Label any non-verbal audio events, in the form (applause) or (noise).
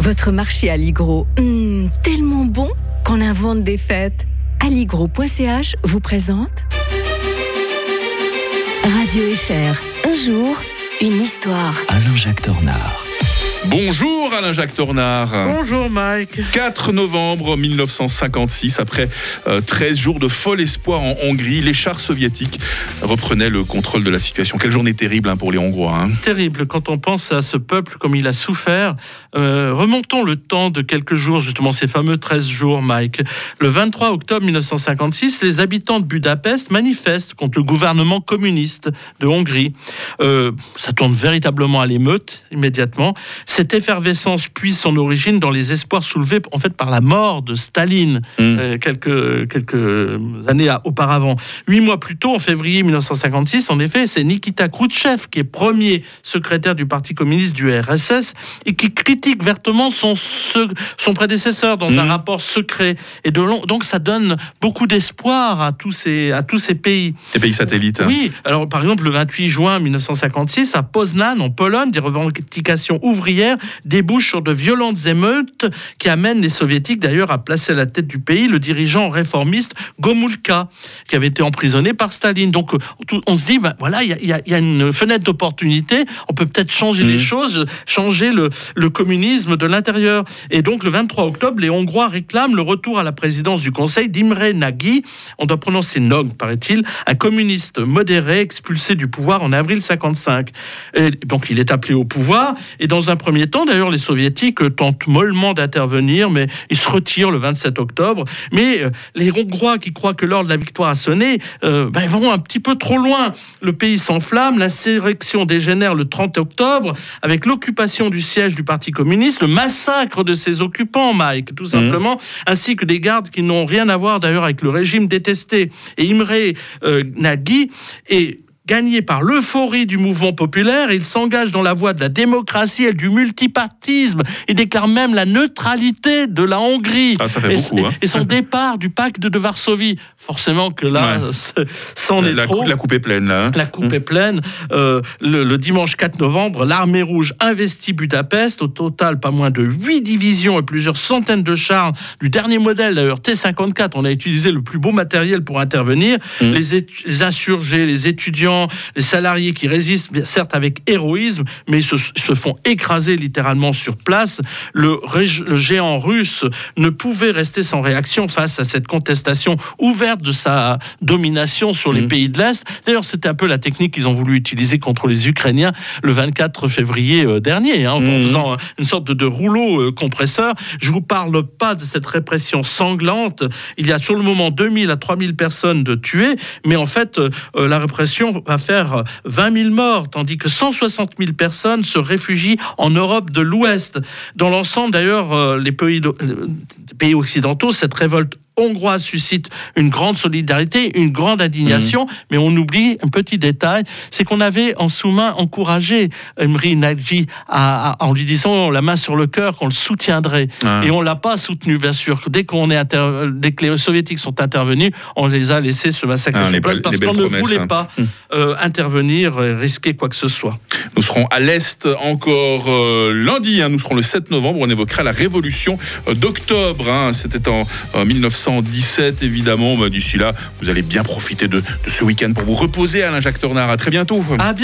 Votre marché Alligro, hmm, tellement bon qu'on invente des fêtes. Alligro.ch vous présente Radio FR. Un jour, une histoire. Alain-Jacques Tornard. Bonjour Alain-Jacques Tornard. Bonjour Mike. 4 novembre 1956, après euh, 13 jours de fol espoir en Hongrie, les chars soviétiques reprenaient le contrôle de la situation. Quelle journée terrible hein, pour les Hongrois. hein. Terrible quand on pense à ce peuple comme il a souffert. Euh, remontons le temps de quelques jours, justement ces fameux 13 jours, Mike. Le 23 octobre 1956, les habitants de Budapest manifestent contre le gouvernement communiste de Hongrie. Euh, ça tourne véritablement à l'émeute immédiatement. Cette effervescence puise son origine dans les espoirs soulevés en fait par la mort de Staline euh, quelques, quelques années auparavant. Huit mois plus tôt, en février 1956, en effet, c'est Nikita Khrouchtchev qui est premier secrétaire du Parti communiste du RSS et qui critique vertement son, son prédécesseur dans un Mhm. rapport secret. Et de long, donc ça donne beaucoup d'espoir à tous ces, à tous ces pays. Les pays satellites. hein. Oui, alors par exemple, le 28 juin 1956, à Poznan, en Pologne, des revendications ouvrières débouchent sur de violentes émeutes qui amènent les soviétiques d'ailleurs à placer à la tête du pays le dirigeant réformiste Gomulka, qui avait été emprisonné par Staline. Donc euh, on se dit, ben, voilà, il y a- y, y une fenêtre d'opportunité, on peut peut-être changer les Mhm. choses, changer le, le communisme de l'intérieur. Et donc le 23 octobre, les Hongrois réclament le retour à la présidence du Conseil d'Imre Nagy, on doit prononcer Nog, paraît-il, un communiste modéré expulsé du pouvoir en avril 55. Et donc il est appelé au pouvoir, et dans un premier temps, d'ailleurs, les soviétiques euh, tentent mollement d'intervenir, mais ils se retirent le 27 octobre. Mais euh, les Hongrois qui croient que l'heure de la victoire a sonné, euh, ben, ils vont un petit peu trop loin. Le pays s'enflamme, l'insurrection dégénère le 30 octobre, avec l'occupation du siège du Parti communiste, le massacre de ses occupants, Mike, tout simplement, ainsi que des gardes qui n'ont rien à voir d'ailleurs avec le régime détesté. Et Imre euh, Nagy est gagné par l'euphorie du mouvement populaire, il s'engage dans la voie de la démocratie et du multipartisme. Il déclare même la neutralité de la Hongrie. Ah, ça fait et, beaucoup, hein. et son (laughs) départ du pacte de Varsovie. Forcément que là, Ouais. (laughs) c'en est La, trop. la coupe est pleine là. hein. La coupe est pleine. Euh, le, le dimanche 4 novembre, l'armée rouge investit Budapest. Au total, pas moins de 8 divisions et plusieurs centaines de chars du dernier modèle, d'ailleurs T-54. On a utilisé le plus beau matériel pour intervenir. Les, étu- les insurgés, les étudiants, les salariés qui résistent, certes avec héroïsme, mais se, se font écraser littéralement sur place. Le, géant russe ne pouvait rester sans réaction face à cette contestation ouverte de sa domination sur les Mhm. pays de l'Est. D'ailleurs, c'était un peu la technique qu'ils ont voulu utiliser contre les Ukrainiens le 24 février euh, dernier, hein, en Mhm. faisant euh, une sorte de, rouleau euh, compresseur. Je vous parle pas de cette répression sanglante. Il y a sur le moment 2000 à 3000 personnes de tuées, mais en fait, la répression va faire euh, 20 000 morts, tandis que 160 000 personnes se réfugient en Europe de l'Ouest. Dans l'ensemble, d'ailleurs, euh, les pays, euh, pays occidentaux, cette révolte hongroise suscite une grande solidarité, une grande indignation, mais on oublie un petit détail, c'est qu'on avait en sous-main encouragé Emri Nagy à- à- en lui disant la main sur le cœur qu'on le soutiendrait. Ah. Et on l'a pas soutenu, bien sûr. Dès qu'on est inter- dès que les soviétiques sont intervenus, on les a laissés se massacrer Ah, sur les place parce qu'on ne voulait hein. pas euh, intervenir, et risquer quoi que ce soit. Nous serons à l'Est encore euh, lundi. hein. Nous serons le 7 novembre. On évoquera la révolution euh, d'octobre. hein. C'était en, euh, 1917, évidemment. Bah, D'ici là, vous allez bien profiter de, ce week-end pour vous reposer, Alain-Jacques Tornard. À très bientôt. À bien